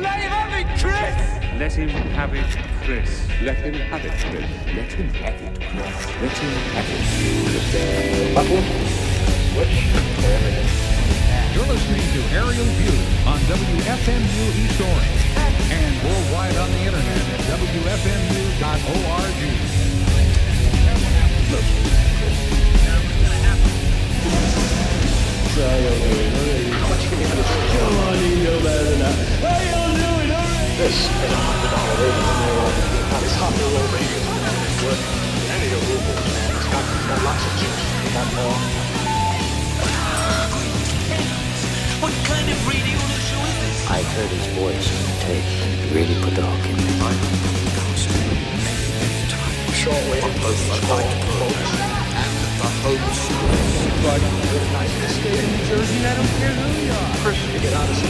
Let him have it, Chris! Let him have it, Chris. Let him have it, Chris. Let him have it, Chris. Let him have it. Buckle. Switch. Whatever it is. You're listening to Aerial View on WFMU East Orange and worldwide on the internet at WFMU.org. This is the dollar radio. It's hot and roll radio. It's worth any of rubles, man. It's got, it's got lots of juice. Got more. What kind of radio show is this? I heard his voice on the tape. He really put the hook in me. Shortwave. Folks.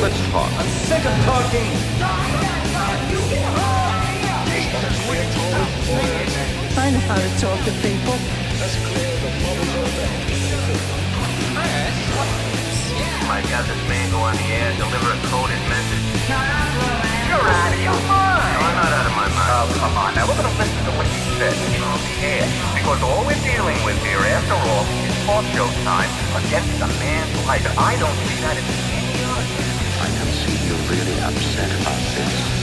Let's talk. I know how to talk to people. Might have this man go on the air and deliver a coded message. You're out of your mind. No, I'm not out of my mind. Oh, come on. Now, we're going to listen to what he said on the air. Because all we're dealing with here, after all, is talk show time against a man's life. I don't see that as any other. I can see you're really upset about this.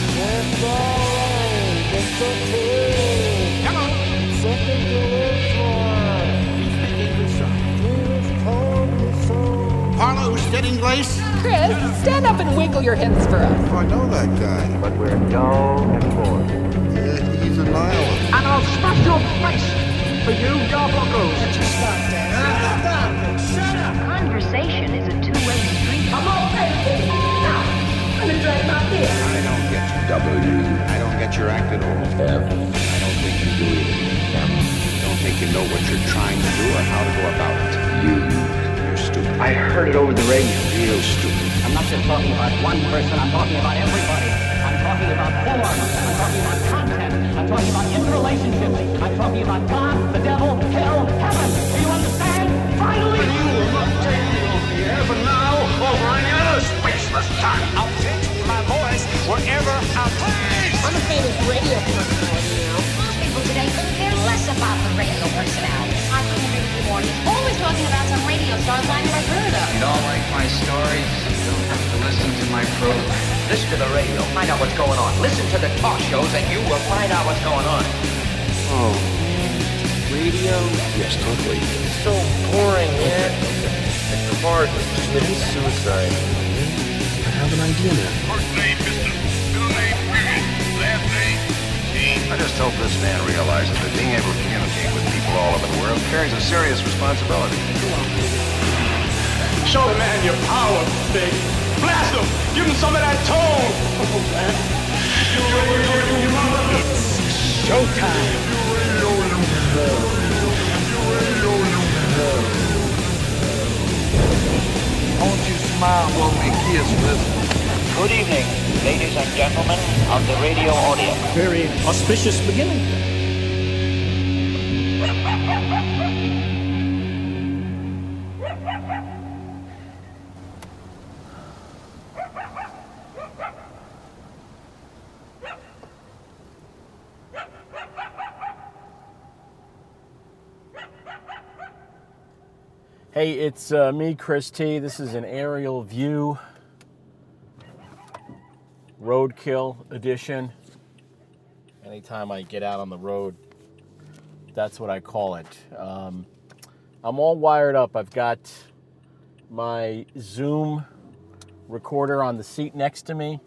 Harlow Steading Place? Chris, stand up and wiggle your hips for us. Oh, I know that guy. But we're dull and bored. Yeah, he's a nihilist. And I'll smash your face for you, garbuckles. Conversation is a two-way W. I don't get your act at all. F. I don't think you do either. M. I don't think you know what you're trying to do or how to go about it. U. You're stupid. I heard it over the radio. Real stupid. I'm not just talking about one person, I'm talking about everybody. I'm talking about form, I'm talking about content, I'm talking about interrelationships, I'm talking about God, the devil, hell, heaven. Do you understand? Finally! You will not take me off the air for now or for any other spaceless time. Wherever I please. I'm a famous radio personality now. Most people today couldn't care less about the radio personality. I can agree with you more. He's always talking about some radio stars I never heard of. You don't like my stories? You don't have to listen to my program. Listen to the radio, find out what's going on. Listen to the talk shows and you will find out what's going on. Oh, radio? Yes, totally. So boring, man. It's hard to commit suicide. I have an idea now. First name, mister. I just hope this man realizes that being able to communicate with people all over the world carries a serious responsibility. Show the man your power, big. Blast him. Give him some of that tone. Oh, man. Won't you smile, blow me a kiss with Good evening, ladies and gentlemen of the radio audience. Very auspicious beginning. Hey, it's uh, me, Chris T. This is an aerial view roadkill edition. Anytime I get out on the road, that's what I call it. Um, I'm all wired up. I've got my Zoom recorder on the seat next to me,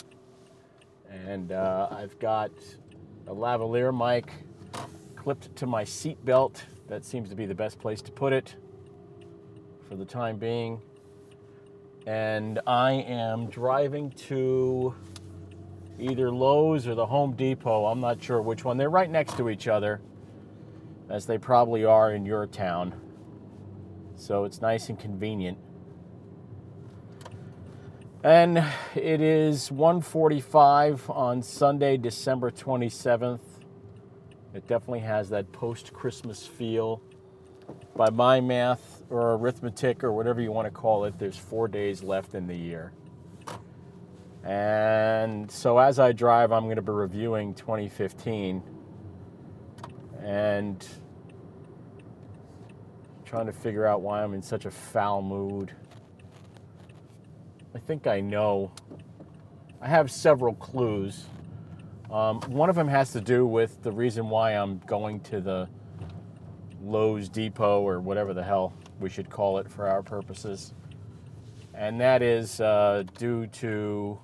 and uh, I've got a lavalier mic clipped to my seat belt. That seems to be the best place to put it for the time being. And I am driving to either Lowe's or the Home Depot. I'm not sure which one. They're right next to each other, as they probably are in your town. So it's nice and convenient. And it is 1:45 on Sunday, December 27th. It definitely has that post-Christmas feel. By my math or arithmetic or whatever you want to call it, there's four days left in the year. And so as I drive, I'm going to be reviewing 2015 and trying to figure out why I'm in such a foul mood. I think I know. I have several clues. Um, one of them has to do with the reason why I'm going to the Lowe's Depot or whatever the hell we should call it for our purposes. And that is uh, due to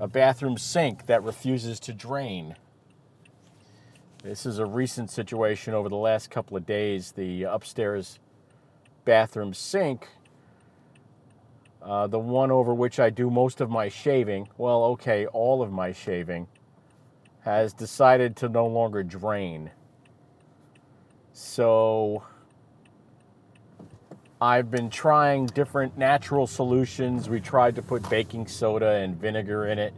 a bathroom sink that refuses to drain. This is a recent situation over the last couple of days. The upstairs bathroom sink, uh, the one over which I do most of my shaving, well, okay, all of my shaving, has decided to no longer drain. So I've been trying different natural solutions. We tried to put baking soda and vinegar in it,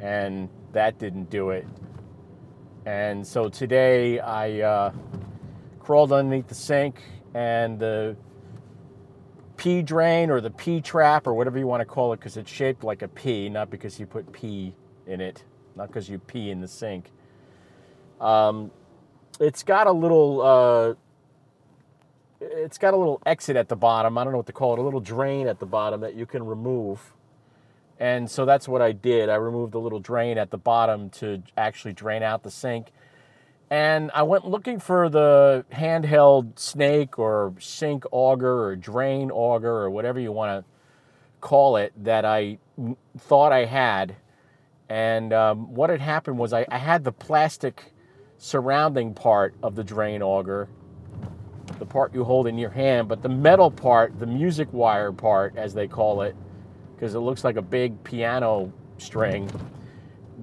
and that didn't do it. And so today I uh, crawled underneath the sink and the P drain or the P trap or whatever you want to call it because it's shaped like a P, not because you put pee in it, not because you pee in the sink. Um, it's got a little uh, it's got a little exit at the bottom. I don't know what to call it, a little drain at the bottom that you can remove. And so that's what I did. I removed the little drain at the bottom to actually drain out the sink. And I went looking for the handheld snake or sink auger or drain auger or whatever you want to call it that I thought I had. And um, what had happened was I, I had the plastic surrounding part of the drain auger, the part you hold in your hand, but the metal part, the music wire part, as they call it, because it looks like a big piano string.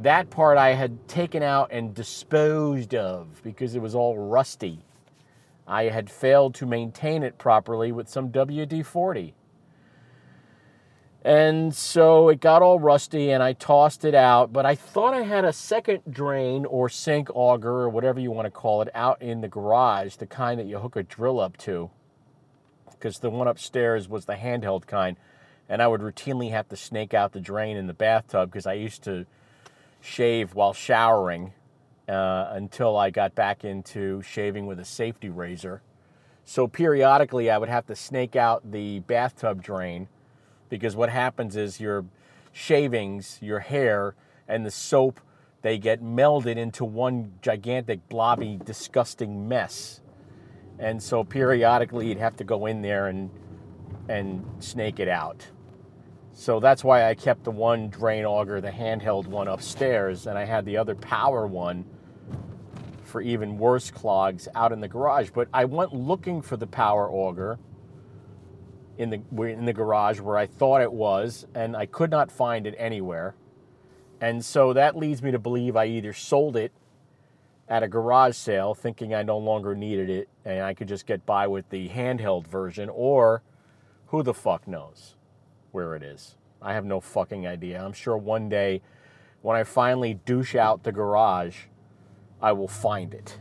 That part I had taken out and disposed of because it was all rusty. I had failed to maintain it properly with some WD 40. And so it got all rusty and I tossed it out, but I thought I had a second drain or sink auger or whatever you want to call it out in the garage, the kind that you hook a drill up to. Because the one upstairs was the handheld kind and I would routinely have to snake out the drain in the bathtub because I used to shave while showering uh, until I got back into shaving with a safety razor. So periodically, I would have to snake out the bathtub drain because what happens is your shavings, your hair, and the soap they get melded into one gigantic, blobby, disgusting mess. And so periodically, you'd have to go in there and and snake it out. So that's why I kept the one drain auger, the handheld one upstairs, and I had the other power one for even worse clogs out in the garage. But I went looking for the power auger in the in the garage where I thought it was, and I could not find it anywhere. And so that leads me to believe I either sold it at a garage sale, thinking I no longer needed it, and I could just get by with the handheld version, or who the fuck knows where it is. I have no fucking idea. I'm sure one day when I finally douche out the garage, I will find it.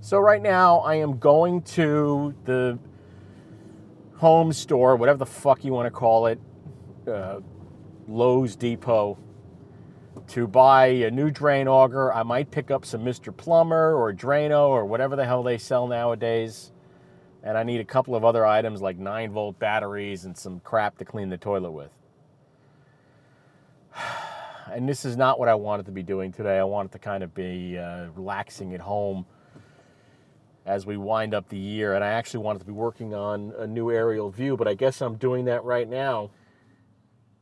So right now I am going to the home store, whatever the fuck you want to call it, uh, Lowe's Depot, to buy a new drain auger. I might pick up some Mr. Plumber or Drano or whatever the hell they sell nowadays. And I need a couple of other items like 9 volt batteries and some crap to clean the toilet with. And this is not what I wanted to be doing today. I wanted to kind of be uh, relaxing at home as we wind up the year. And I actually wanted to be working on a new aerial view, but I guess I'm doing that right now.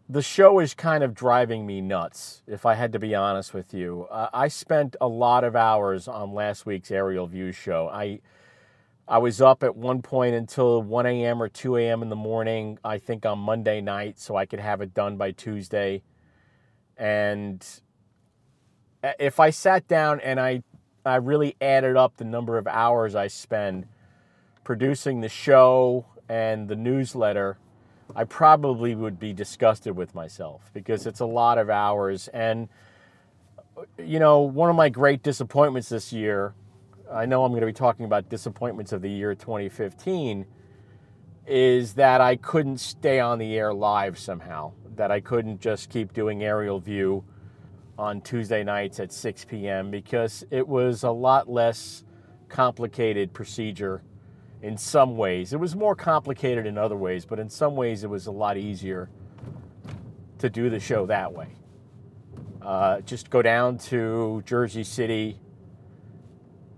The show is kind of driving me nuts, if I had to be honest with you. Uh, I spent a lot of hours on last week's aerial view show. I I was up at one point until 1 a.m. or 2 a.m. in the morning, I think on Monday night, so I could have it done by Tuesday. And if I sat down and I, I really added up the number of hours I spend producing the show and the newsletter, I probably would be disgusted with myself because it's a lot of hours. And, you know, one of my great disappointments this year I know I'm going to be talking about disappointments of the year 2015, is that I couldn't stay on the air live somehow. that I couldn't just keep doing aerial view on Tuesday nights at 6 p.m. because it was a lot less complicated procedure in some ways. It was more complicated in other ways, but in some ways it was a lot easier to do the show that way. Uh, just go down to Jersey City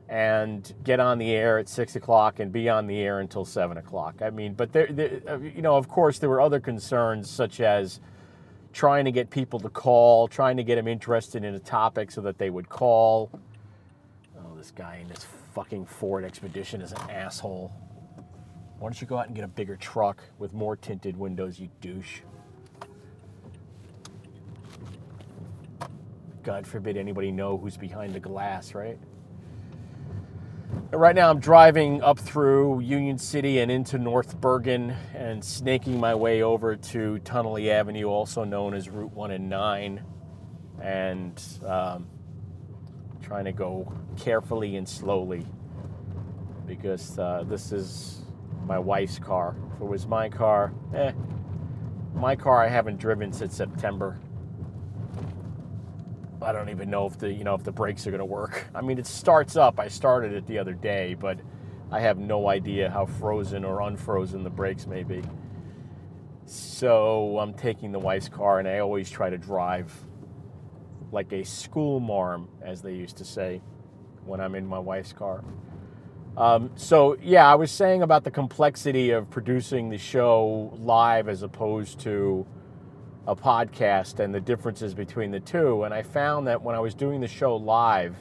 and get on the air at six o'clock and be on the air until seven o'clock. I mean, but there, there, uh, you know, of course, there were other concerns such as trying to get people to call, trying to get them interested in a topic so that they would call. Oh, this guy in this fucking Ford Expedition is an asshole. Why don't you go out and get a bigger truck with more tinted windows, you douche? God forbid anybody know who's behind the glass, right? Right now, I'm driving up through Union City and into North Bergen and snaking my way over to Tonnelle Avenue, also known as Route 1 and 9, and um, trying to go carefully and slowly because uh, this is my wife's car. If it was my car, eh, my car I haven't driven since September. I don't even know if the you know if the brakes are going to work. I mean, it starts up. I started it the other day, but I have no idea how frozen or unfrozen the brakes may be. So I'm taking the wife's car, and I always try to drive like a school marm, as they used to say, when I'm in my wife's car. Um, so yeah, I was saying about the complexity of producing the show live as opposed to a podcast and the differences between the two. And I found that when I was doing the show live,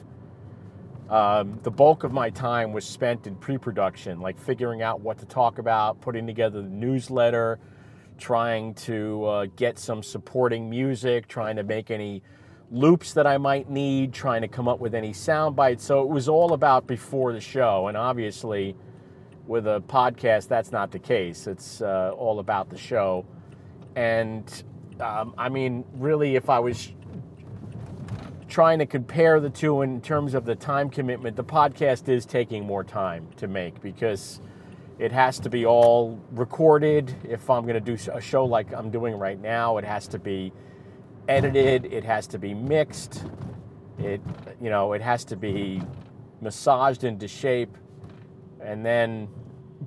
um, the bulk of my time was spent in pre production, like figuring out what to talk about, putting together the newsletter, trying to uh, get some supporting music, trying to make any loops that I might need, trying to come up with any sound bites. So it was all about before the show. And obviously, with a podcast, that's not the case. It's uh, all about the show. And um, I mean, really, if I was trying to compare the two in terms of the time commitment, the podcast is taking more time to make because it has to be all recorded. If I'm going to do a show like I'm doing right now, it has to be edited, it has to be mixed, it you know, it has to be massaged into shape and then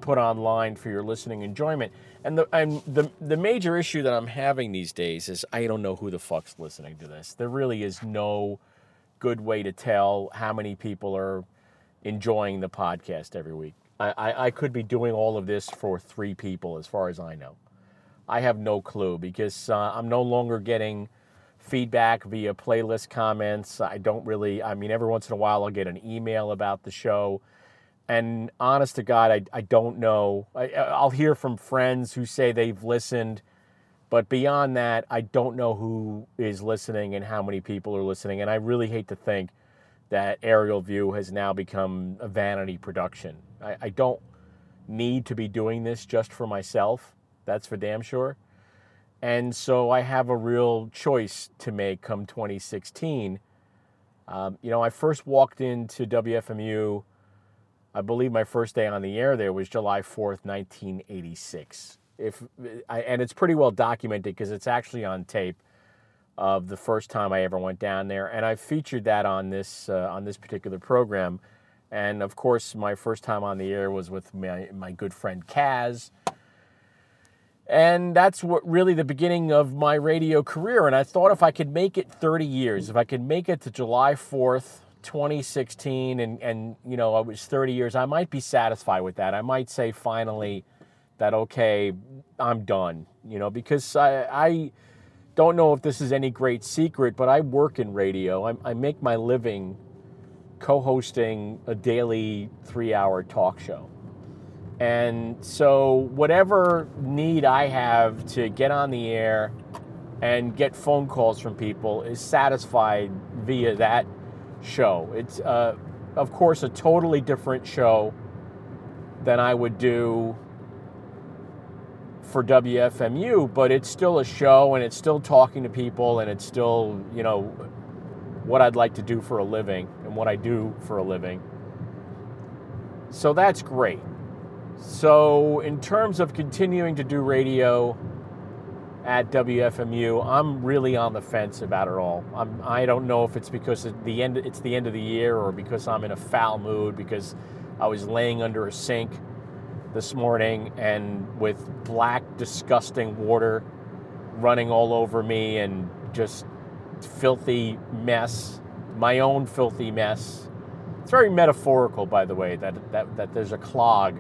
put online for your listening enjoyment. And the and the the major issue that I'm having these days is I don't know who the fuck's listening to this. There really is no good way to tell how many people are enjoying the podcast every week. I, I, I could be doing all of this for three people, as far as I know. I have no clue because uh, I'm no longer getting feedback via playlist comments. I don't really, I mean, every once in a while I'll get an email about the show and honest to God, I, I don't know. I, I'll hear from friends who say they've listened, but beyond that, I don't know who is listening and how many people are listening. And I really hate to think that Aerial View has now become a vanity production. I, I don't need to be doing this just for myself. That's for damn sure. And so I have a real choice to make come 2016. Um, you know, I first walked into WFMU I believe my first day on the air there was July 4th, 1986. If and it's pretty well documented because it's actually on tape of the first time I ever went down there, and I featured that on this uh, on this particular program. And of course, my first time on the air was with my my good friend Kaz. And that's what really the beginning of my radio career. And I thought if I could make it 30 years, if I could make it to July 4th, 2016 and, and you know, I was 30 years, I might be satisfied with that. I might say finally that, okay, I'm done, you know, because I, I don't know if this is any great secret, but I work in radio. I, I make my living co hosting a daily three hour talk show. And so, whatever need I have to get on the air and get phone calls from people is satisfied via that show. It's, uh, of course, a totally different show than I would do for WFMU, but it's still a show and it's still talking to people and it's still, you know, what I'd like to do for a living and what I do for a living. So that's great. So, in terms of continuing to do radio, at WFMU. I'm really on the fence about it all. I'm, I don't know if it's because the end it's the end of the year or because I'm in a foul mood because I was laying under a sink this morning and with black disgusting water running all over me and just filthy mess, my own filthy mess. It's very metaphorical, by the way, that, that, that there's a clog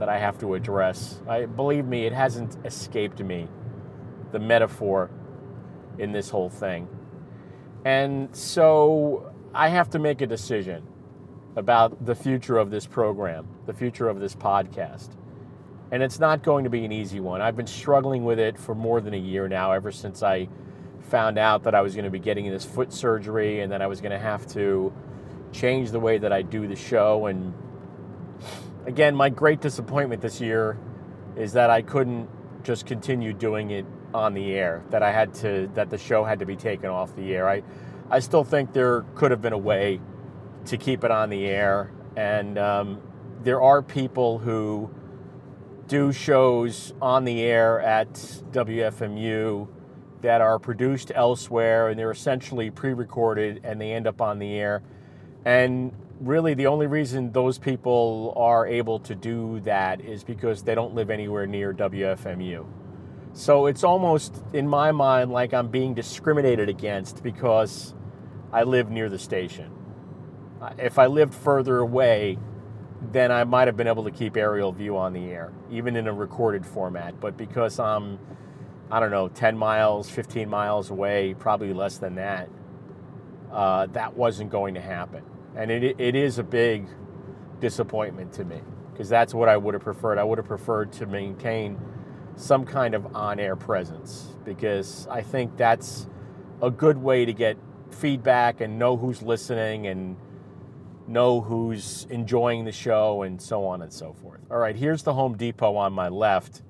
that I have to address. I believe me, it hasn't escaped me the metaphor in this whole thing. And so I have to make a decision about the future of this program, the future of this podcast. And it's not going to be an easy one. I've been struggling with it for more than a year now, ever since I found out that I was going to be getting this foot surgery and that I was going to have to change the way that I do the show. And again, my great disappointment this year is that I couldn't just continue doing it on the air, that I had to, that the show had to be taken off the air. I, I still think there could have been a way to keep it on the air. And um, there are people who do shows on the air at WFMU that are produced elsewhere and they're essentially pre recorded and they end up on the air. And really, the only reason those people are able to do that is because they don't live anywhere near WFMU. So it's almost, in my mind, like I'm being discriminated against because I live near the station. If I lived further away, then I might have been able to keep aerial view on the air, even in a recorded format. But because I'm, I don't know, 10 miles, 15 miles away, probably less than that, uh, that wasn't going to happen. And it, it is a big disappointment to me because that's what I would have preferred. I would have preferred to maintain some kind of on air presence because I think that's a good way to get feedback and know who's listening and know who's enjoying the show and so on and so forth. All right, here's the Home Depot on my left,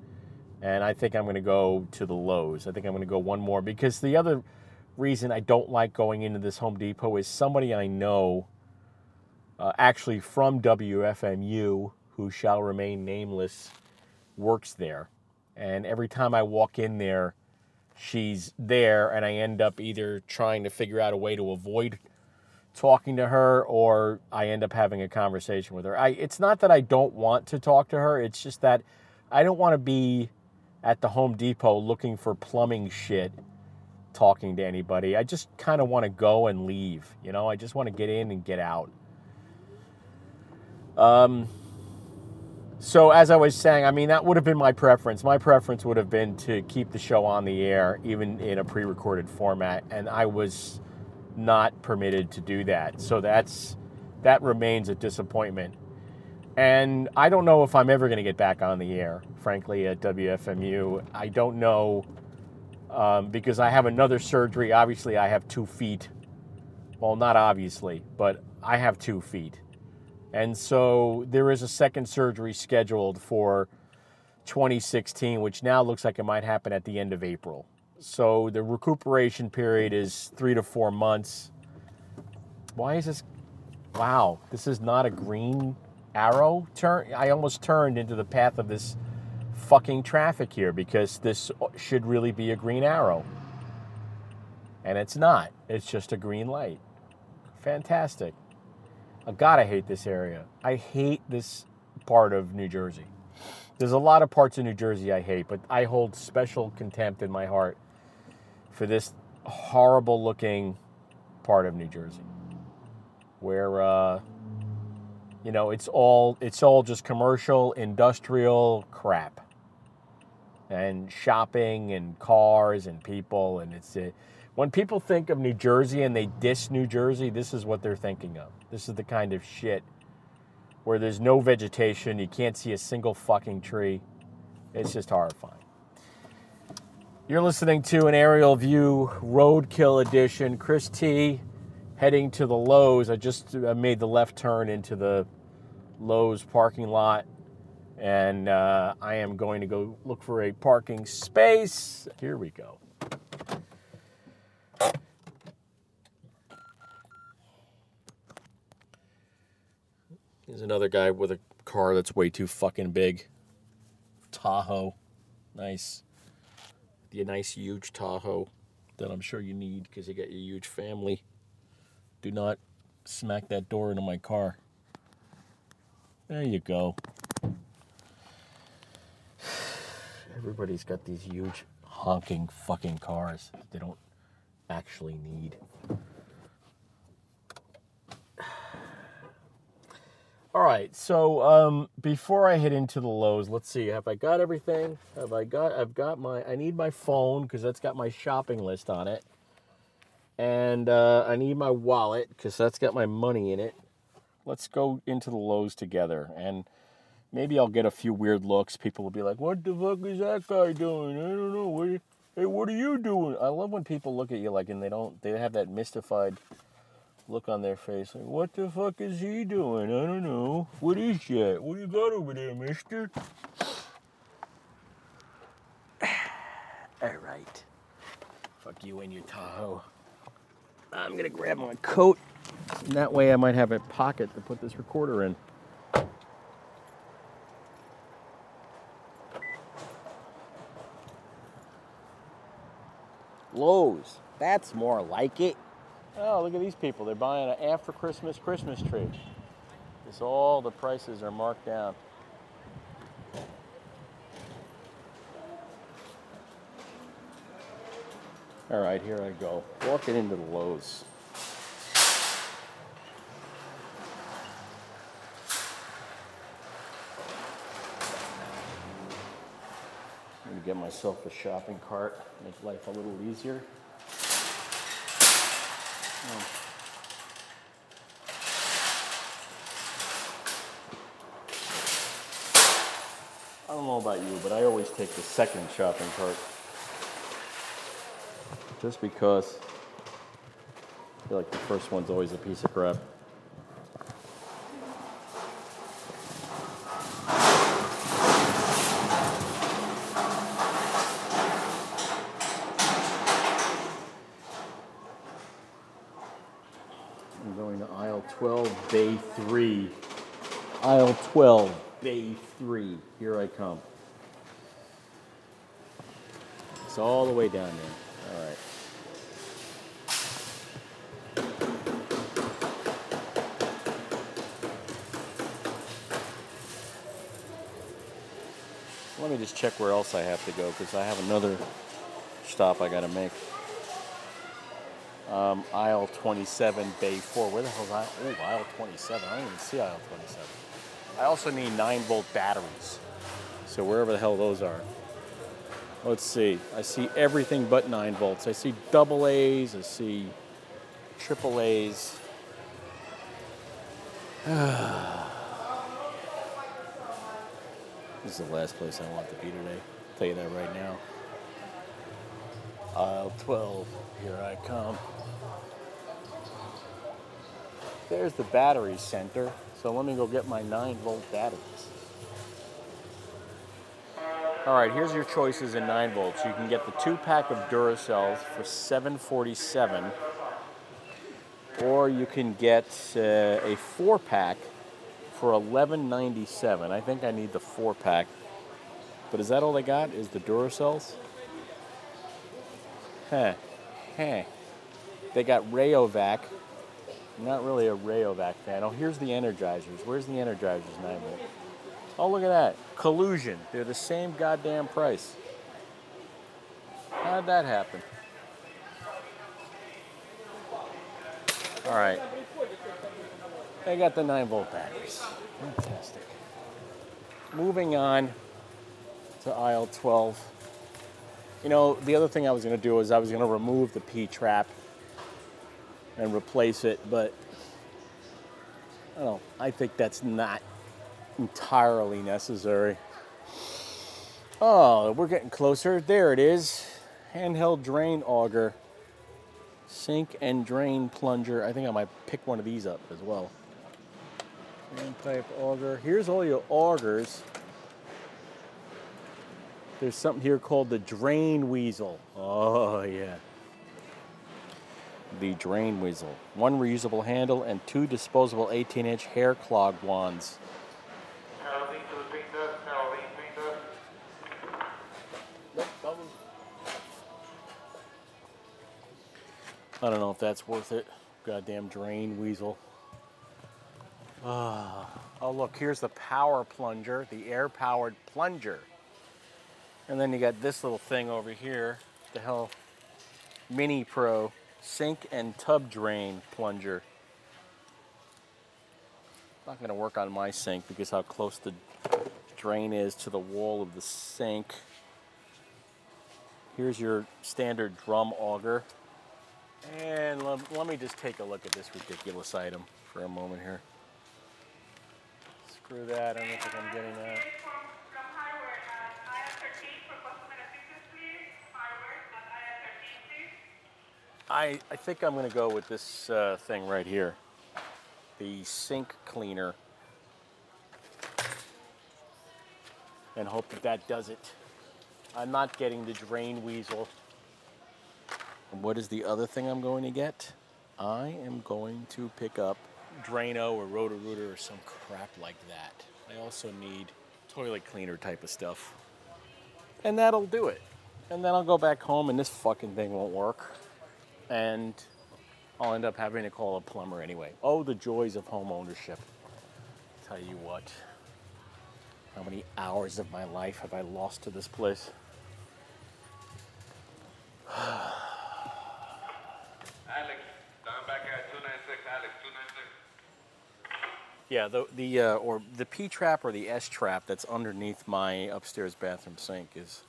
and I think I'm going to go to the Lowe's. I think I'm going to go one more because the other reason I don't like going into this Home Depot is somebody I know, uh, actually from WFMU, who shall remain nameless, works there. And every time I walk in there, she's there, and I end up either trying to figure out a way to avoid talking to her or I end up having a conversation with her. I it's not that I don't want to talk to her, it's just that I don't want to be at the Home Depot looking for plumbing shit talking to anybody. I just kind of want to go and leave, you know? I just want to get in and get out. Um so as I was saying, I mean that would have been my preference. My preference would have been to keep the show on the air even in a pre-recorded format and I was not permitted to do that. So that's that remains a disappointment. And I don't know if I'm ever going to get back on the air, frankly, at WFMU. I don't know um, because I have another surgery. Obviously, I have two feet. Well, not obviously, but I have two feet. And so there is a second surgery scheduled for 2016, which now looks like it might happen at the end of April. So the recuperation period is three to four months. Why is this? Wow, this is not a green arrow turn. I almost turned into the path of this fucking traffic here because this should really be a green arrow. And it's not. It's just a green light. Fantastic. God, I hate this area. I hate this part of New Jersey. There's a lot of parts of New Jersey I hate, but I hold special contempt in my heart for this horrible looking part of New Jersey where uh, you know it's all it's all just commercial industrial crap and shopping and cars and people and it's uh, when people think of New Jersey and they diss New Jersey this is what they're thinking of this is the kind of shit where there's no vegetation you can't see a single fucking tree it's just horrifying you're listening to an aerial view roadkill edition. Chris T heading to the Lowe's. I just made the left turn into the Lowe's parking lot and uh, I am going to go look for a parking space. Here we go. There's another guy with a car that's way too fucking big. Tahoe. Nice. The nice huge Tahoe that I'm sure you need because you got your huge family. Do not smack that door into my car. There you go. Everybody's got these huge honking fucking cars they don't actually need. All right, so um, before I head into the Lowe's, let's see. Have I got everything? Have I got? I've got my. I need my phone because that's got my shopping list on it, and uh, I need my wallet because that's got my money in it. Let's go into the Lowe's together, and maybe I'll get a few weird looks. People will be like, "What the fuck is that guy doing?" I don't know. What? Hey, what are you doing? I love when people look at you like, and they don't. They have that mystified look on their face like, what the fuck is he doing? I don't know. What is that? What do you got over there, mister? All right. Fuck you and your Tahoe. I'm gonna grab my coat. And that way I might have a pocket to put this recorder in. Lowe's. That's more like it. Oh, look at these people. They're buying an after Christmas Christmas tree. It's all the prices are marked down. All right, here I go. Walking into the Lowe's. Get myself a shopping cart, make life a little easier. Oh. I don't know about you, but I always take the second shopping cart. Just because I feel like the first one's always a piece of crap. I'm going to aisle 12, bay 3. Aisle 12, bay 3. It's all the way down there. All right. Let me just check where else I have to go because I have another stop I got to make. Um, aisle 27, bay 4. Where the hell is aisle? Oh, aisle 27. I don't even see aisle 27. I also need 9 volt batteries. So wherever the hell those are. Let's see. I see everything but 9 volts. I see double A's. I see triple A's. this is the last place I want to be today. I'll tell you that right now. Aisle 12. Here I come. There's the battery center. So let me go get my 9 volt batteries. All right, here's your choices in 9 volts. You can get the two pack of Duracells for 747 or you can get uh, a four pack for 1197. I think I need the four pack. But is that all they got? Is the Duracells? Huh. Huh. They got Rayovac. Not really a Rayovac fan. Oh, here's the Energizers. Where's the Energizers 9 volt? Oh, look at that. Collusion. They're the same goddamn price. How'd that happen? All right. They got the 9 volt batteries. Fantastic. Moving on to aisle 12. You know, the other thing I was to do is I was to remove the P trap and replace it, but I don't. I think that's not entirely necessary. Oh, we're getting closer. There it is. Handheld drain auger. Sink and drain plunger. I think I might pick one of these up as well. Drain pipe auger. Here's all your augers. There's something here called the drain weasel. Oh, yeah. The drain weasel. One reusable handle and two disposable 18 inch hair clog wands. I don't know if that's worth it. Goddamn drain weasel. Ah. oh, look, here's the power plunger, the air powered plunger. And then you got this little thing over here, the hell, Mini Pro sink and tub drain plunger. Not to work on my sink because how close the drain is to the wall of the sink. Here's your standard drum auger. And let, let me just take a look at this ridiculous item for a moment here. Screw that, I don't think I'm getting that. I, I think I'm going to go with this uh, thing right here. The sink cleaner. And hope that that does it. I'm not getting the drain weasel. And what is the other thing I'm going to get? I am going to pick up Drano or Roto-Rooter or some crap like that. I also need toilet cleaner type of stuff. And that'll do it. And then I'll go back home and this fucking thing won't work. And I'll end up having to call a plumber anyway. Oh, the joys of home ownership. Tell you what. How many hours of my life have I lost to this place? Alex, down back at 296, Alex, 296. Yeah, the the uh, or the P trap or the S trap that's underneath my upstairs bathroom sink is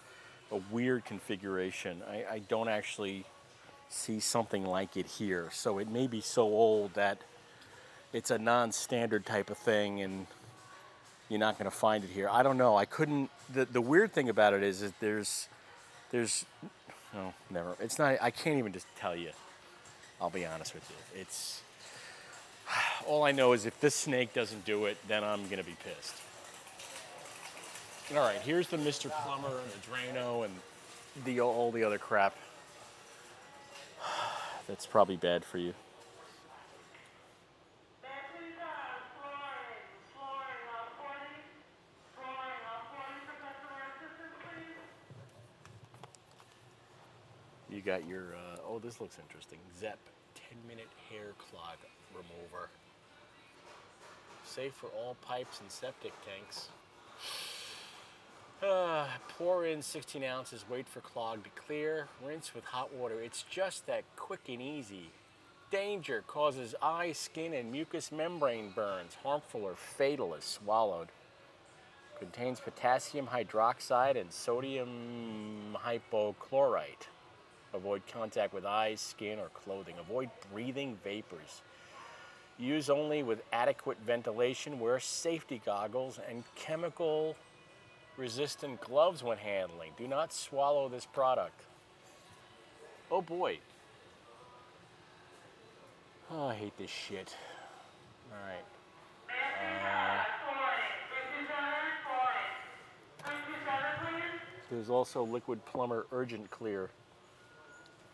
a weird configuration. I, I don't actually see something like it here, so it may be so old that it's a non-standard type of thing, and you're not going to find it here. I don't know. I couldn't. The the weird thing about it is that there's there's no never. It's not. I can't even just tell you. I'll be honest with you. It's all I know is if this snake doesn't do it, then I'm gonna be pissed. All right, here's the Mr. Plumber and the Drano and the all the other crap. That's probably bad for you. You got your, uh, oh, this looks interesting. Zep 10 minute hair clog remover. Safe for all pipes and septic tanks. Uh, pour in 16 ounces, wait for clog to clear, rinse with hot water. It's just that quick and easy. Danger causes eye, skin, and mucous membrane burns, harmful or fatal if swallowed. Contains potassium hydroxide and sodium hypochlorite. Avoid contact with eyes, skin, or clothing. Avoid breathing vapors. Use only with adequate ventilation. Wear safety goggles and chemical resistant gloves when handling. Do not swallow this product. Oh boy. Oh, I hate this shit. All right. Uh, there's also Liquid-Plumr Urgent Clear.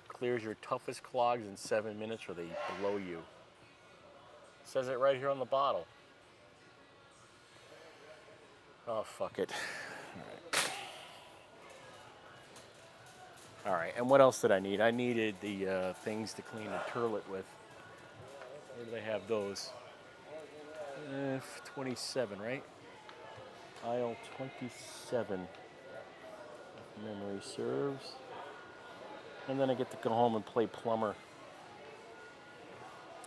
Clears your toughest clogs in seven minutes or they blow you. Says it right here on the bottle. Oh, fuck it. All right, and what else did I need? I needed the uh, things to clean the turlet with. Where do they have those? Uh, 27, right? Aisle 27, if memory serves. And then I get to go home and play plumber.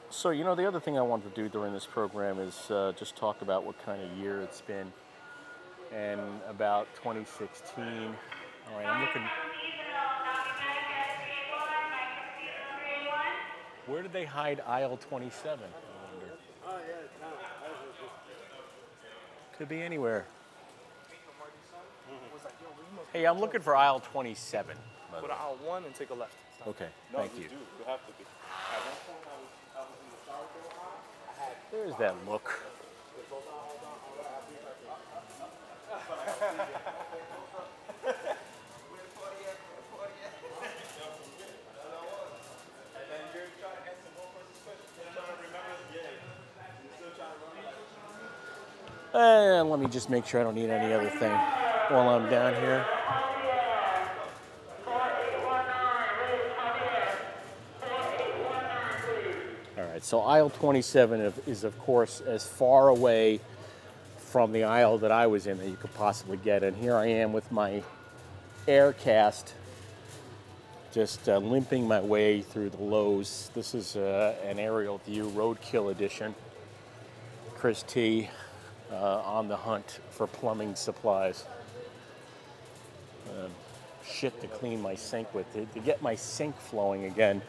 So, you know, the other thing I wanted to do during this program is uh, just talk about what kind of year it's been. And about 2016. All right, I'm looking. Where did they hide aisle 27? I wonder. Could be anywhere. Hey, I'm looking for aisle 27. by Go to aisle one and take a left. Okay, No, thank you. you. There's that look. And let me just make sure I don't need any other thing while I'm down here. So aisle 27 is, of course, as far away from the aisle that I was in that you could possibly get. And here I am with my Aircast, just uh, limping my way through the Lowe's. This is uh, an aerial view roadkill edition. Chris T uh, on the hunt for plumbing supplies. Um, shit to clean my sink with, to, to get my sink flowing again.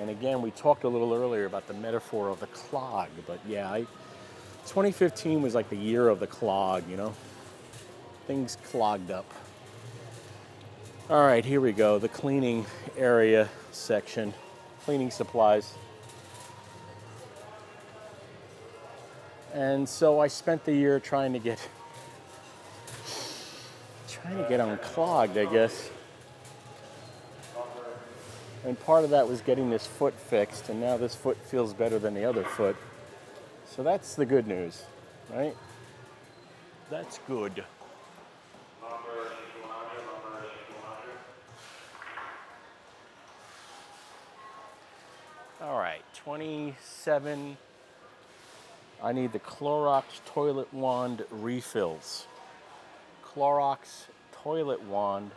And again, we talked a little earlier about the metaphor of the clog, but yeah, I, 2015 was like the year of the clog, you know? Things clogged up. All right, here we go. The cleaning area section, cleaning supplies. And so I spent the year trying to get trying to get unclogged, I guess. And part of that was getting this foot fixed, and now this foot feels better than the other foot. So that's the good news, right? That's good. All right, 27. I need the Clorox toilet wand refills. Clorox toilet wand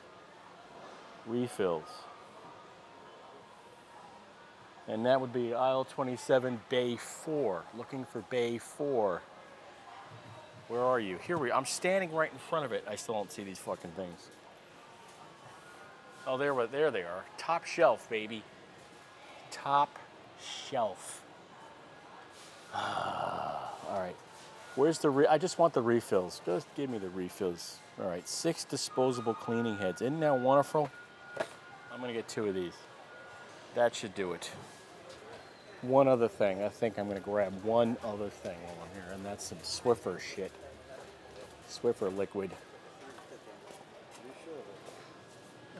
refills. And that would be aisle 27, bay 4. Looking for bay 4. Where are you? Here we are. I'm standing right in front of it. I still don't see these fucking things. Oh, there, there they are. Top shelf, baby. Top shelf. Ah, all right. Where's the I just want the refills. Just give me the refills. All right. Six disposable cleaning heads. Isn't that wonderful? I'm to get two of these. That should do it. One other thing. I think I'm going to grab one other thing while I'm here, and that's some Swiffer shit. Swiffer liquid.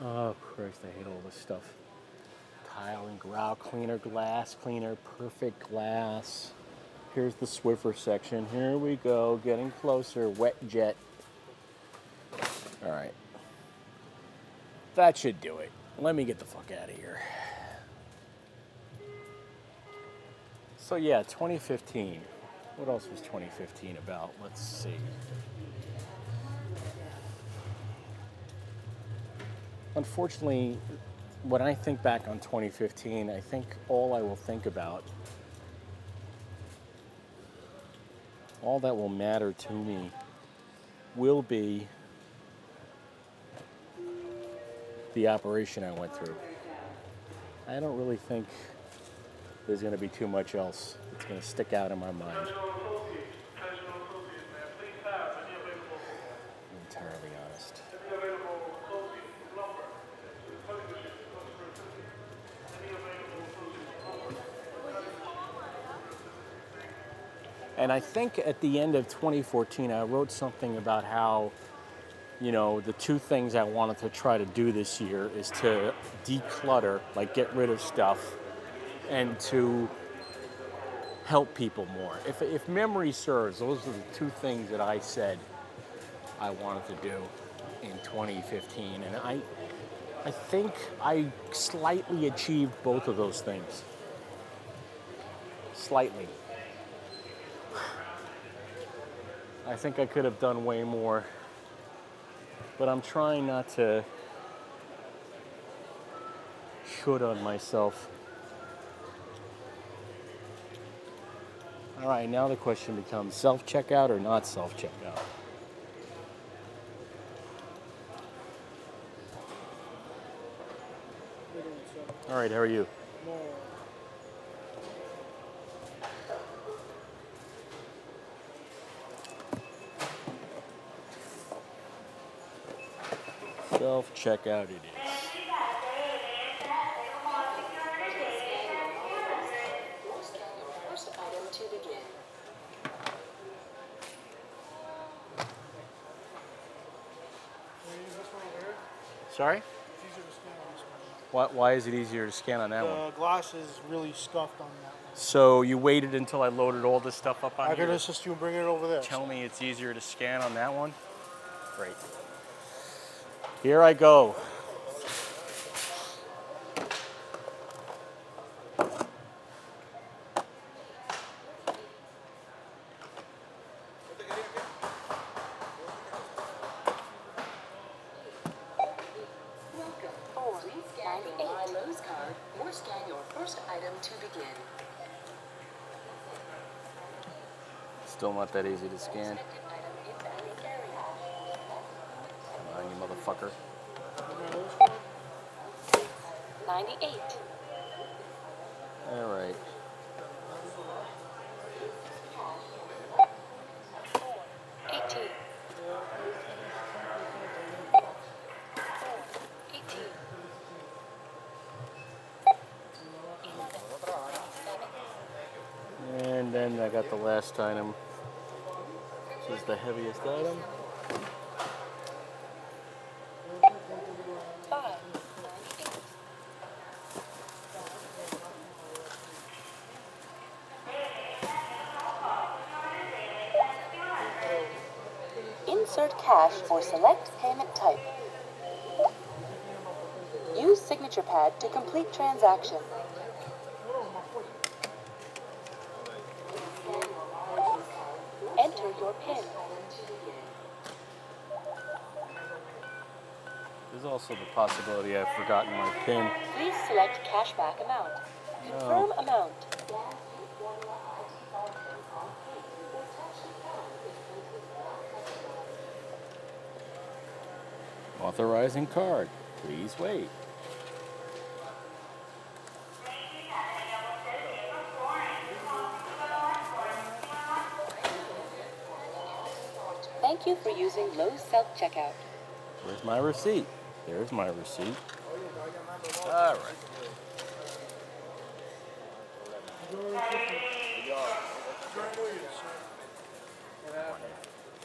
Oh, Christ, I hate all this stuff. Tile and grout cleaner, glass cleaner, perfect glass. Here's the Swiffer section. Here we go, getting closer. Wet jet. All right. That should do it. Let me get the fuck out of here. So, yeah, 2015. What else was 2015 about? Let's see. Unfortunately, when I think back on 2015, I think all I will think about, all that will matter to me, will be the operation I went through. I don't really think there's going to be too much else that's going to stick out in my mind. entirely honest. And I think at the end of 2014, I wrote something about how, you know, the two things I wanted to try to do this year is to declutter, like get rid of stuff, and to help people more. If, if memory serves, those are the two things that I said I wanted to do in 2015. And I, I think I slightly achieved both of those things. Slightly. I think I could have done way more. But I'm trying not to should on myself. All right, now the question becomes self checkout or not self checkout? All right, how are you? Self checkout it is. Sorry? Why, why is it easier to scan on that one? The glass is really scuffed on that one. So you waited until I loaded all this stuff up on here? I here? could assist you in bringing it over there. Tell me it's easier to scan on that one? Great. Here I go. To scan. Come on, you motherfucker. 98. All right. Eighteen. Eighteen. And then I got the last item. This is the heaviest item. Insert cash or select payment type. Use signature pad to complete transaction. Enter your PIN. There's also the possibility I've forgotten my pin. Please select cashback amount. Confirm oh. amount. Authorizing card. Please wait. Thank you for using Lowe's self checkout. Where's my receipt? There's my receipt. All right.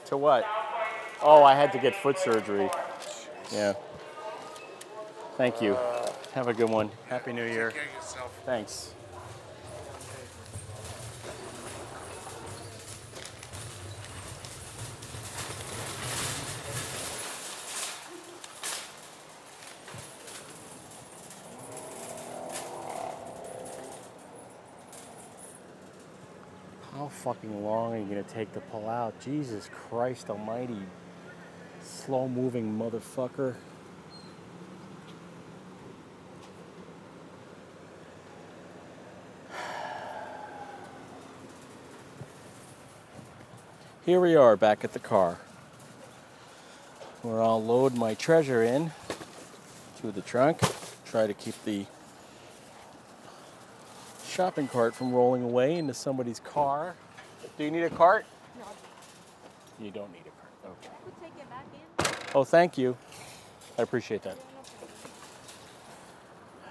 To what? Oh, I had to get foot surgery. Yeah. Thank you. Have a good one. Happy New Year. care of yourself. Thanks. How fucking long are you gonna take to pull out? Jesus Christ almighty. Slow moving motherfucker. Here we are back at the car. Where I'll load my treasure in to the trunk. Try to keep the shopping cart from rolling away into somebody's car. Do you need a cart? No. You don't need a cart. Okay. Oh, thank you. I appreciate that.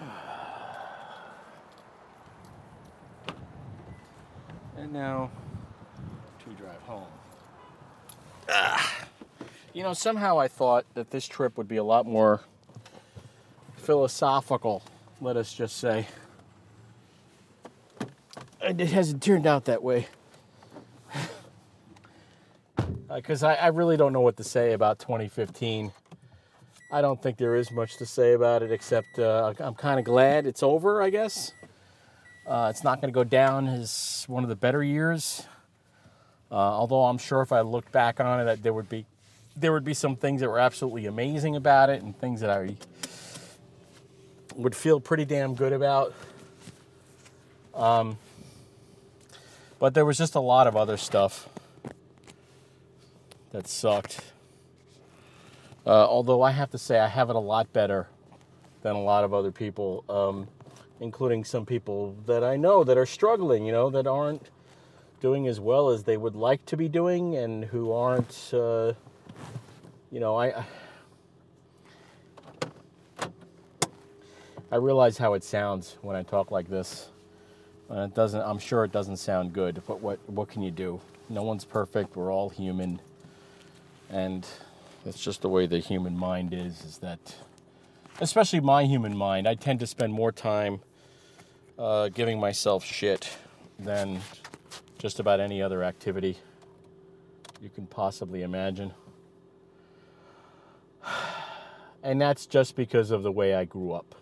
And now to drive home. Ah. You know, somehow I thought that this trip would be a lot more philosophical, let us just say. It hasn't turned out that way. Because I, I really don't know what to say about 2015. I don't think there is much to say about it except uh, I'm kind of glad it's over, I guess. Uh, it's not going to go down as one of the better years. Uh, although I'm sure if I looked back on it, that there would be there would be some things that were absolutely amazing about it, and things that I would feel pretty damn good about. Um, but there was just a lot of other stuff that sucked. Uh, although I have to say, I have it a lot better than a lot of other people, um, including some people that I know that are struggling, you know, that aren't doing as well as they would like to be doing and who aren't, uh, you know, I. I realize how it sounds when I talk like this. Uh, it doesn't. I'm sure it doesn't sound good, but what what can you do? No one's perfect. We're all human, and that's just the way the human mind is. Is that, especially my human mind, I tend to spend more time uh, giving myself shit than just about any other activity you can possibly imagine. And that's just because of the way I grew up.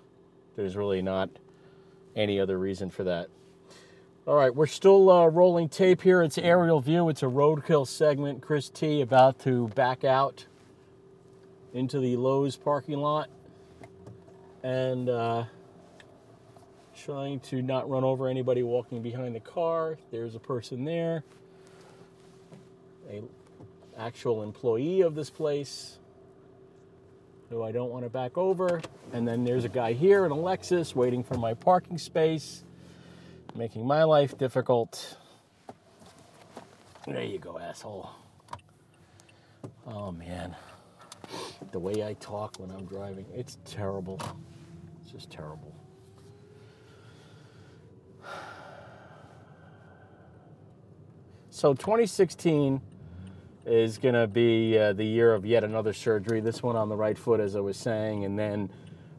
There's really not any other reason for that. All right, we're still uh, rolling tape here. It's aerial view. It's a roadkill segment. Chris T about to back out into the Lowe's parking lot. and uh, trying to not run over anybody walking behind the car. There's a person there, a actual employee of this place who I don't want to back over. And then there's a guy here in a Lexus waiting for my parking space, making my life difficult. There you go, asshole. Oh man. The way I talk when I'm driving, it's terrible. It's just terrible. So 2016 is going to be uh, the year of yet another surgery. This one on the right foot, as I was saying, and then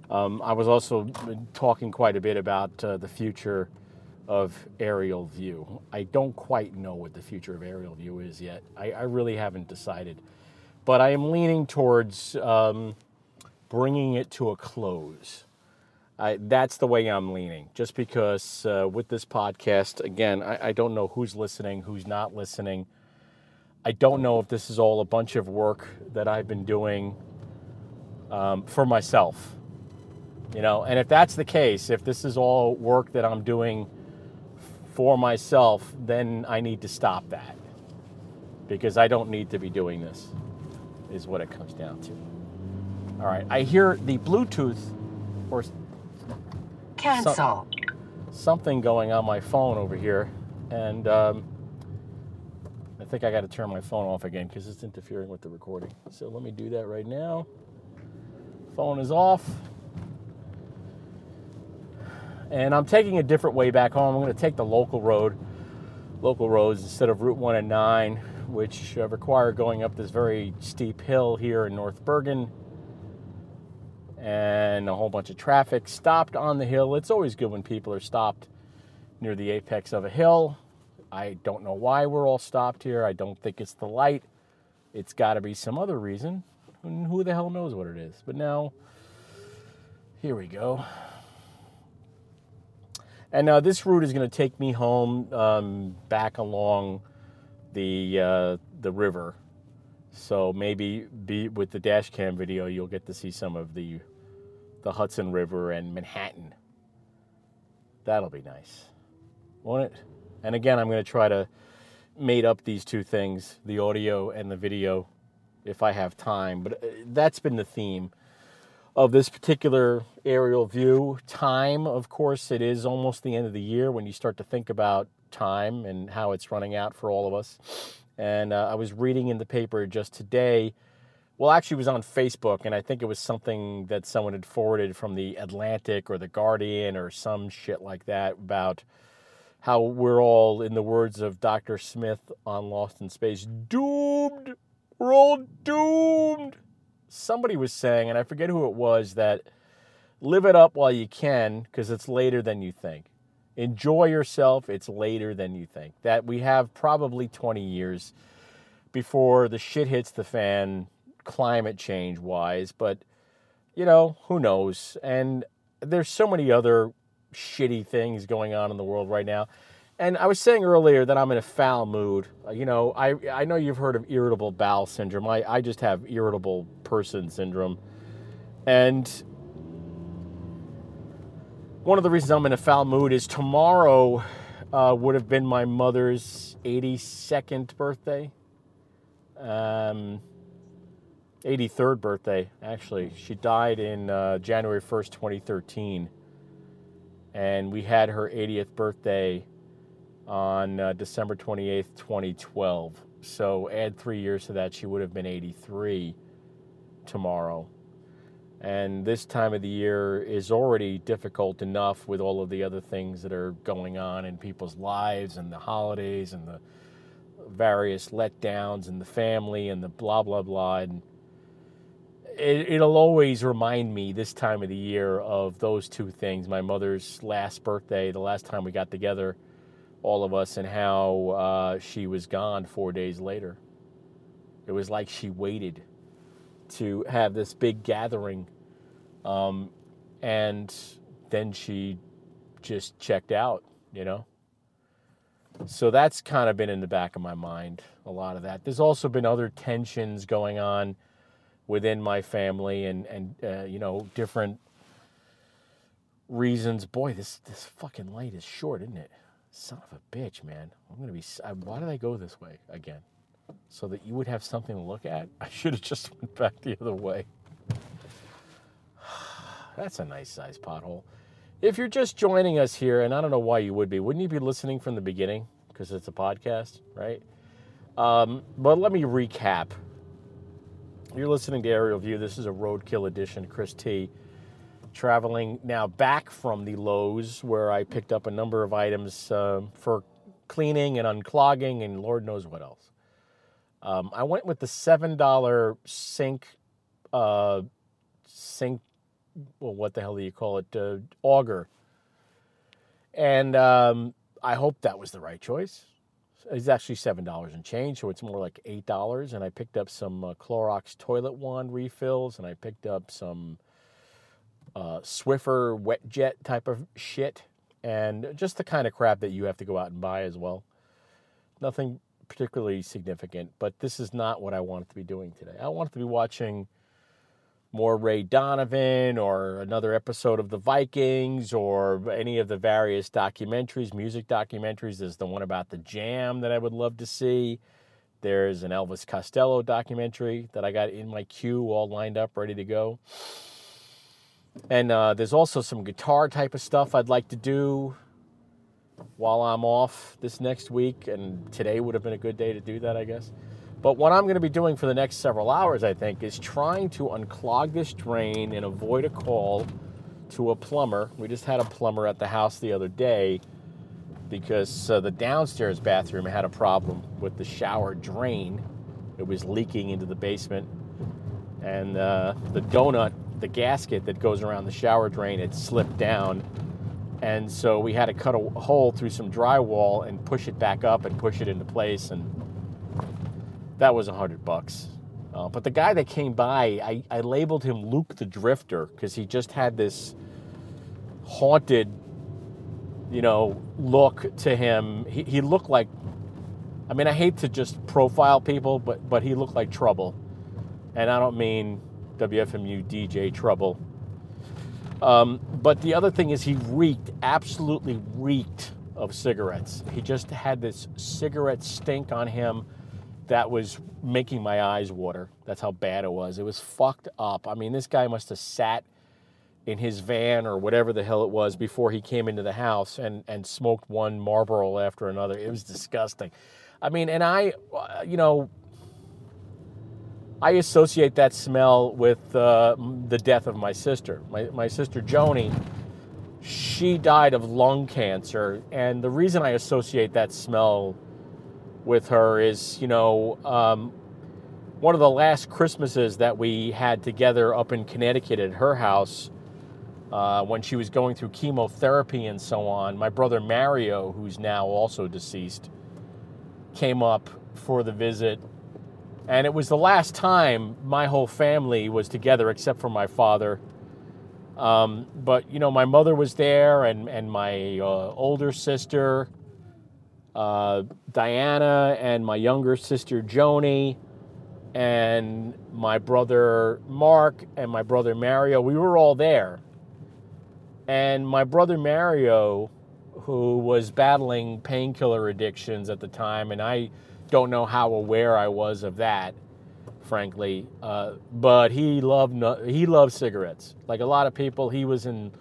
um, I was also talking quite a bit about uh, the future of aerial view. I don't quite know what the future of aerial view is yet. I, I really haven't decided, but I am leaning towards um, bringing it to a close. I, that's the way I'm leaning, just because uh, with this podcast, again, I, I don't know who's listening, who's not listening. I don't know if this is all a bunch of work that I've been doing um, for myself. You know, and if that's the case, if this is all work that I'm doing for myself, then I need to stop that because I don't need to be doing this, is what it comes down to. All right, I hear the Bluetooth or Cancel. some- something going on my phone over here, and um, I think I got to turn my phone off again because it's interfering with the recording. So let me do that right now. Phone is off. And I'm taking a different way back home. I'm going to take the local road, local roads instead of Route 1 and 9, which uh, require going up this very steep hill here in North Bergen. And a whole bunch of traffic stopped on the hill. It's always good when people are stopped near the apex of a hill. I don't know why we're all stopped here. I don't think it's the light. It's got to be some other reason. And who the hell knows what it is? But now, here we go. And now this route is going to take me home um, back along the uh, the river. So maybe be with the dash cam video, you'll get to see some of the the Hudson River and Manhattan. That'll be nice, won't it? And again, I'm going to try to mate up these two things, the audio and the video, if I have time. But uh, that's been the theme of this particular aerial view. Time, of course, it is almost the end of the year when you start to think about time and how it's running out for all of us. And uh, I was reading in the paper just today. Well, actually, it was on Facebook, and I think it was something that someone had forwarded from the Atlantic or the Guardian or some shit like that about how we're all, in the words of Dr. Smith on Lost in Space, doomed. We're all doomed. Somebody was saying, and I forget who it was, that live it up while you can because it's later than you think. Enjoy yourself, it's later than you think. That we have probably 20 years before the shit hits the fan, climate change wise, but you know, who knows? And there's so many other shitty things going on in the world right now. And I was saying earlier that I'm in a foul mood. You know, I I know you've heard of irritable bowel syndrome. I, I just have irritable person syndrome. And one of the reasons I'm in a foul mood is tomorrow uh, would have been my mother's 82nd birthday. Um, 83rd birthday, actually. She died in uh, January 1st, 2013 and we had her 80th birthday on uh, December 28th, 2012. So add three years to that, she would have been 83 tomorrow. And this time of the year is already difficult enough with all of the other things that are going on in people's lives and the holidays and the various letdowns and the family and the blah, blah, blah. And it, it'll always remind me this time of the year of those two things my mother's last birthday, the last time we got together, all of us, and how uh, she was gone four days later. It was like she waited to have this big gathering, um, and then she just checked out, you know? So that's kind of been in the back of my mind, a lot of that. There's also been other tensions going on within my family and and uh, you know different reasons. Boy, this this fucking light is short, isn't it? Son of a bitch, man. I'm gonna be. s- I, why did I go this way again? So that you would have something to look at. I should have just went back the other way. That's a nice sized pothole. If you're just joining us here, and I don't know why you would be, wouldn't you be listening from the beginning? Because it's a podcast, right? Um, but let me recap. You're listening to Aerial View. This is a roadkill edition. Chris T. Traveling now back from the Lowe's where I picked up a number of items uh, for cleaning and unclogging and Lord knows what else. Um, I went with the $7 sink, uh, sink, well, what the hell do you call it? Uh, auger. And um, I hope that was the right choice. It's actually seven dollars and change, so it's more like eight dollars. And I picked up some uh, Clorox toilet wand refills, and I picked up some uh, Swiffer wet jet type of shit, and just the kind of crap that you have to go out and buy as well. Nothing particularly significant, but this is not what I wanted to be doing today. I wanted to be watching more Ray Donovan or another episode of The Vikings or any of the various documentaries, music documentaries. There's the one about the Jam that I would love to see. There's an Elvis Costello documentary that I got in my queue, all lined up, ready to go. And uh, there's also some guitar type of stuff I'd like to do while I'm off this next week. And today would have been a good day to do that, I guess. But what I'm going to be doing for the next several hours, I think, is trying to unclog this drain and avoid a call to a plumber. We just had a plumber at the house the other day because uh, the downstairs bathroom had a problem with the shower drain. It was leaking into the basement. And uh, the donut, the gasket that goes around the shower drain, had slipped down. And so we had to cut a hole through some drywall and push it back up and push it into place. And that was a hundred bucks. Uh, but the guy that came by, I, I labeled him Luke the Drifter because he just had this haunted, you know, look to him. He, he looked like, I mean, I hate to just profile people, but but he looked like trouble, and I don't mean WFMU DJ trouble. Um, but the other thing is, he reeked, absolutely reeked of cigarettes. He just had this cigarette stink on him that was making my eyes water. That's how bad it was. It was fucked up. I mean, this guy must have sat in his van or whatever the hell it was before he came into the house and, and smoked one Marlboro after another. It was disgusting. I mean, and I, uh, you know, I associate that smell with uh, the death of my sister. My, my sister Joni, she died of lung cancer. And the reason I associate that smell with her is, you know, um, one of the last Christmases that we had together up in Connecticut at her house uh, when she was going through chemotherapy and so on. My brother Mario, who's now also deceased, came up for the visit. And it was the last time my whole family was together except for my father. Um, but, you know, my mother was there and, and my uh, older sister uh, Diana and my younger sister Joni and my brother Mark and my brother Mario. We were all there. And my brother Mario, who was battling painkiller addictions at the time, and I don't know how aware I was of that, frankly. Uh, but he loved he loved cigarettes. Like a lot of people, he was in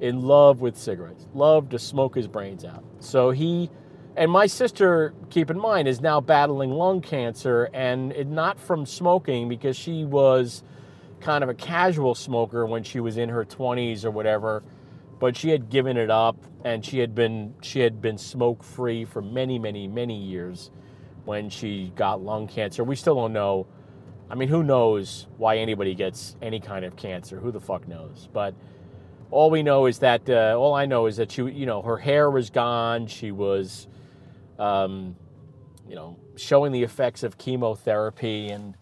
in love with cigarettes. Loved to smoke his brains out. So he and my sister, keep in mind, is now battling lung cancer, and it, not from smoking because she was kind of a casual smoker when she was in her 20s or whatever. But she had given it up, and she had been she had been smoke free for many, many, many years when she got lung cancer. We still don't know. I mean, who knows why anybody gets any kind of cancer? Who the fuck knows? But all we know is that uh, all I know is that she, you know, her hair was gone. She was um, you know, showing the effects of chemotherapy. And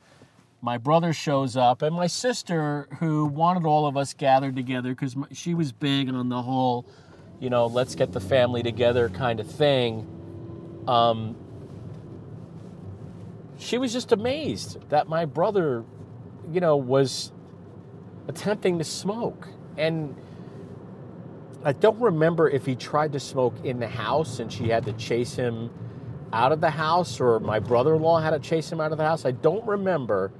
my brother shows up, and my sister, who wanted all of us gathered together because she was big on the whole, you know, let's get the family together kind of thing. Um, she was just amazed that my brother, you know, was attempting to smoke. And I don't remember if he tried to smoke in the house and she had to chase him out of the house or my brother in law had to chase him out of the house. I don't remember.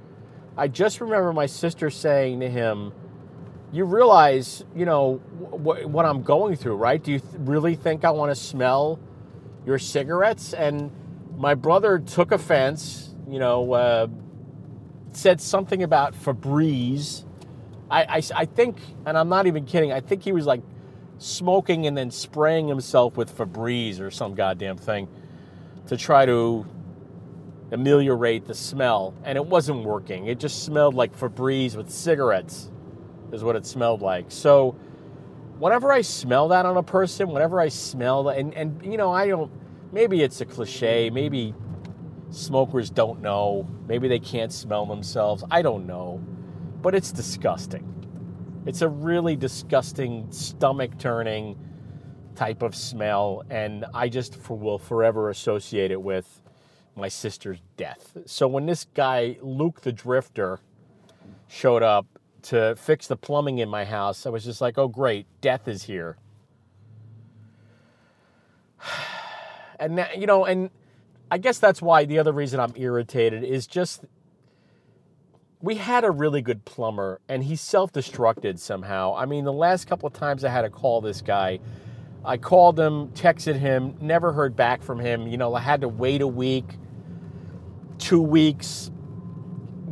I just remember my sister saying to him, You realize, you know, wh- what I'm going through, right? Do you th- really think I want to smell your cigarettes? And my brother took offense, you know, uh, said something about Febreze. I, I, I think, and I'm not even kidding, I think he was like smoking and then spraying himself with Febreze or some goddamn thing to try to ameliorate the smell. And it wasn't working. It just smelled like Febreze with cigarettes, is what it smelled like. So, whenever I smell that on a person, whenever I smell that, and, and you know, I don't, maybe it's a cliche, maybe smokers don't know, maybe they can't smell themselves, I don't know, but it's disgusting. It's a really disgusting, stomach turning type of smell, and I just for, will forever associate it with my sister's death. So when this guy, Luke the Drifter, showed up to fix the plumbing in my house, I was just like, oh, great, death is here. And, that, you know, and I guess that's why the other reason I'm irritated is just we had a really good plumber and he self-destructed somehow. I mean, the last couple of times I had to call this guy, I called him, texted him, never heard back from him. You know, I had to wait a week, two weeks,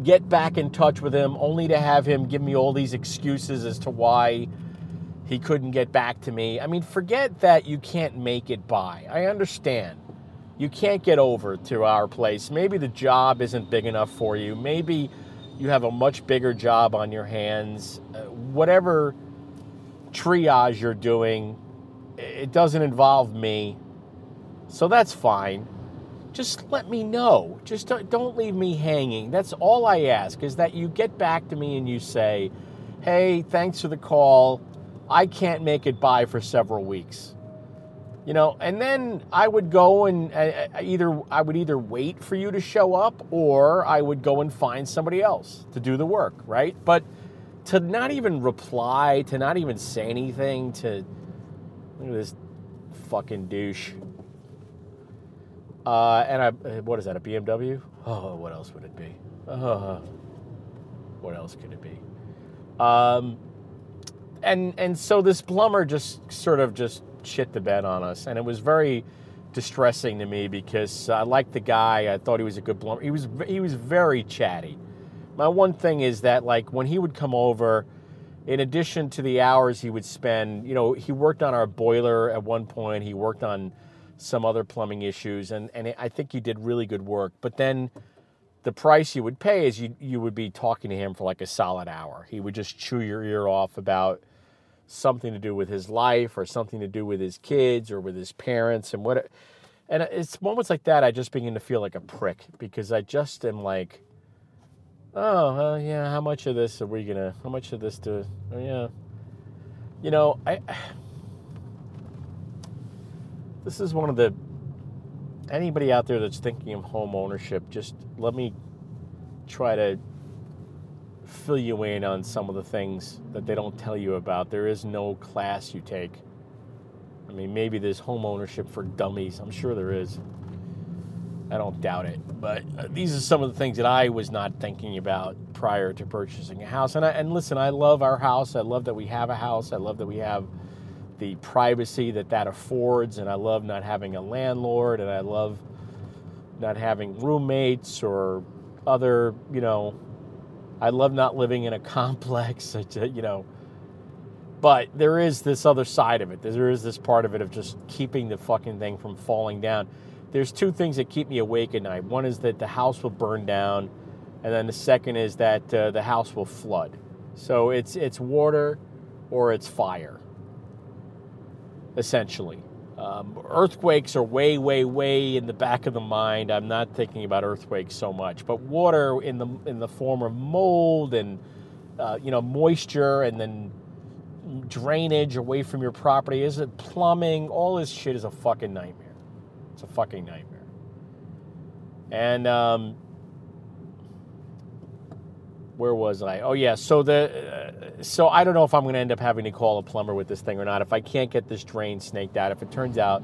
get back in touch with him, only to have him give me all these excuses as to why he couldn't get back to me. I mean, forget that you can't make it by. I understand. You can't get over to our place. Maybe the job isn't big enough for you. Maybe you have a much bigger job on your hands. Uh, whatever triage you're doing, it doesn't involve me. So that's fine. Just let me know. Just don't, don't leave me hanging. That's all I ask is that you get back to me and you say, hey, thanks for the call. I can't make it by for several weeks. You know, and then I would go and uh, either I would either wait for you to show up or I would go and find somebody else to do the work, right? But to not even reply, to not even say anything, to look at this fucking douche. Uh, and I, uh, what is that? A BMW? Oh, what else would it be? Uh, what else could it be? Um, and and so this plumber just sort of just shit the bed on us, and it was very distressing to me because I liked the guy. I thought he was a good plumber. He was he was very chatty. My one thing is that like when he would come over, in addition to the hours he would spend, you know, he worked on our boiler at one point. He worked on some other plumbing issues, and and I think he did really good work. But then the price you would pay is you you would be talking to him for like a solid hour. He would just chew your ear off about something to do with his life or something to do with his kids or with his parents and what and it's moments like that I just begin to feel like a prick because I just am like oh uh, yeah how much of this are we gonna how much of this do oh, yeah. You know I this is one of the anybody out there that's thinking of home ownership just let me try to fill you in on some of the things that they don't tell you about. There is no class you take. I mean, maybe there's home ownership for dummies. I'm sure there is. I don't doubt it. But uh, these are some of the things that I was not thinking about prior to purchasing a house. And, I, and listen, I love our house. I love that we have a house. I love that we have the privacy that that affords. And I love not having a landlord. And I love not having roommates or other, you know, I love not living in a complex, you know. But there is this other side of it. There is this part of it of just keeping the fucking thing from falling down. There's two things that keep me awake at night. One is that the house will burn down, and then the second is that uh, the house will flood. So it's it's water or it's fire, essentially. Um, earthquakes are way, way, way in the back of the mind. I'm not thinking about earthquakes so much, but water in the in the form of mold and uh, you know moisture, and then drainage away from your property. Is it plumbing? All this shit is a fucking nightmare. It's a fucking nightmare. And um, where was I? Oh yeah, so the uh, so I don't know if I'm going to end up having to call a plumber with this thing or not. If I can't get this drain snaked out, if it turns out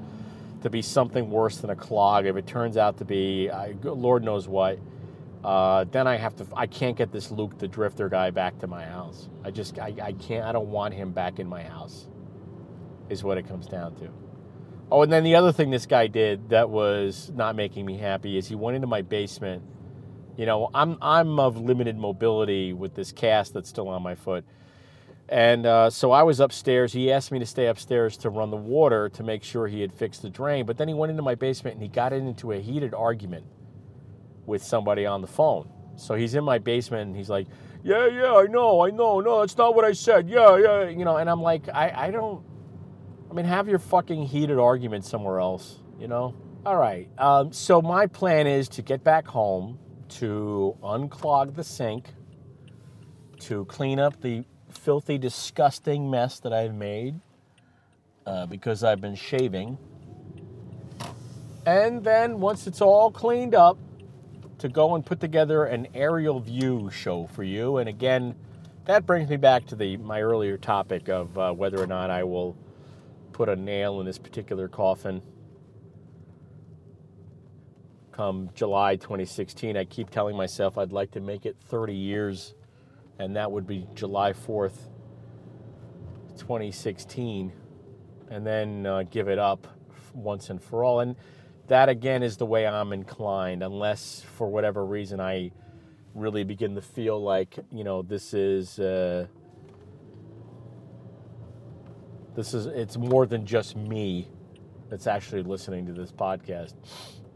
to be something worse than a clog, if it turns out to be I, Lord knows what, uh, then I have to. I can't get this Luke the Drifter guy back to my house. I just I, I can't. I don't want him back in my house. Is what it comes down to. Oh, and then the other thing this guy did that was not making me happy is he went into my basement. You know, I'm I'm of limited mobility with this cast that's still on my foot. And uh, so I was upstairs. He asked me to stay upstairs to run the water to make sure he had fixed the drain. But then he went into my basement and he got into a heated argument with somebody on the phone. So he's in my basement and he's like, "Yeah, yeah, I know, I know, no, that's not what I said. Yeah, yeah, you know." And I'm like, I, I don't. I mean, have your fucking heated argument somewhere else, you know? All right. Um, so my plan is to get back home, to unclog the sink, to clean up the filthy, disgusting mess that I've made uh, because I've been shaving. And then once it's all cleaned up, to go and put together an aerial view show for you. And again, that brings me back to the my earlier topic of uh, whether or not I will put a nail in this particular coffin come July 2016. I keep telling myself I'd like to make it 30 years, and that would be July 4th, 2016, and then uh, give it up once and for all. And that again is the way I'm inclined, unless for whatever reason I really begin to feel like you know this is. Uh, this is it's more than just me that's actually listening to this podcast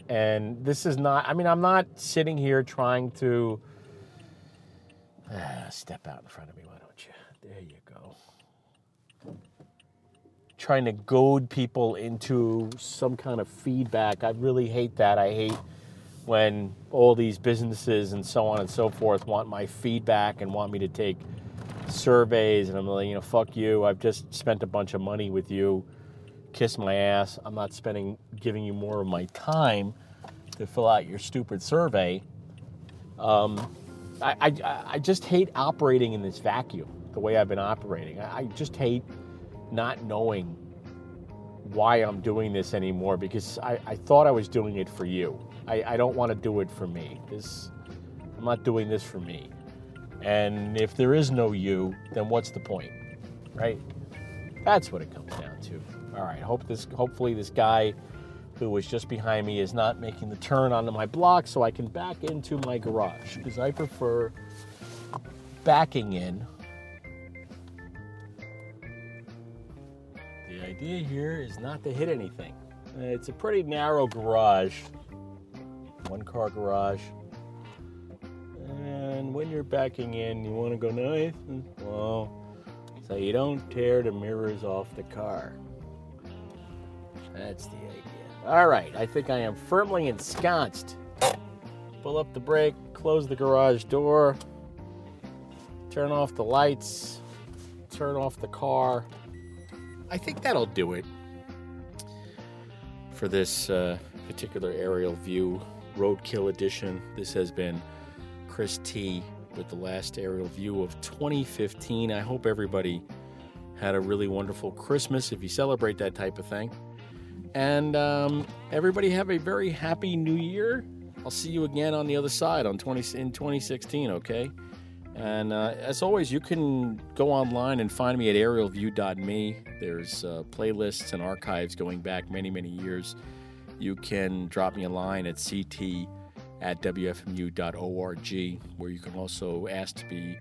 and this is not i mean i'm not sitting here trying to uh, step out in front of me why don't you? There you go. Trying to goad people into some kind of feedback. I really hate that. I hate when all these businesses and so on and so forth want my feedback and want me to take surveys. And I'm like, you know, fuck you. I've just spent a bunch of money with you. Kiss my ass. I'm not spending giving you more of my time to fill out your stupid survey. Um, I, I, I just hate operating in this vacuum the way I've been operating. I, just hate not knowing why I'm doing this anymore because I, I thought I was doing it for you. I, I don't want to do it for me. This I'm not doing this for me. And if there is no you, then what's the point? Right? That's what it comes down to. All right, hope this hopefully this guy who was just behind me is not making the turn onto my block so I can back into my garage because I prefer backing in. The idea here is not to hit anything. It's a pretty narrow garage. One car garage. And when you're backing in, you want to go nice and slow so you don't tear the mirrors off the car. That's the idea. All right, I think I am firmly ensconced. Pull up the brake, close the garage door, turn off the lights, turn off the car. I think that'll do it for this uh, particular aerial view roadkill edition. This has been Chris T with the last aerial view of 2015. I hope everybody had a really wonderful Christmas if you celebrate that type of thing. And um, everybody have a very happy new year. I'll see you again on the other side on 20 in 2016, okay? And uh, as always, you can go online and find me at aerialview.me. There's uh, playlists and archives going back many, many years. You can drop me a line at ct at wfmu.org, where you can also ask to be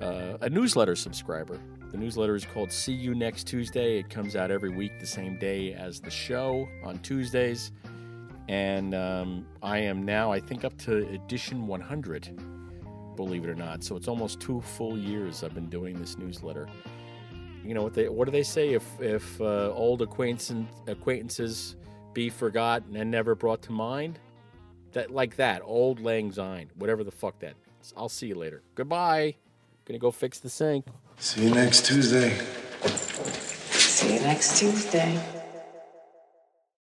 uh, a newsletter subscriber. The newsletter is called See You Next Tuesday. It comes out every week the same day as the show on Tuesdays. And um, I am now, I think, up to edition 100, believe it or not. So it's almost two full years I've been doing this newsletter. You know what they what do they say if if uh, old acquaintances acquaintances be forgotten and never brought to mind? That like that, auld lang syne, whatever the fuck that means. I'll see you later. Goodbye. Gonna go fix the sink. See you next Tuesday. See you next Tuesday.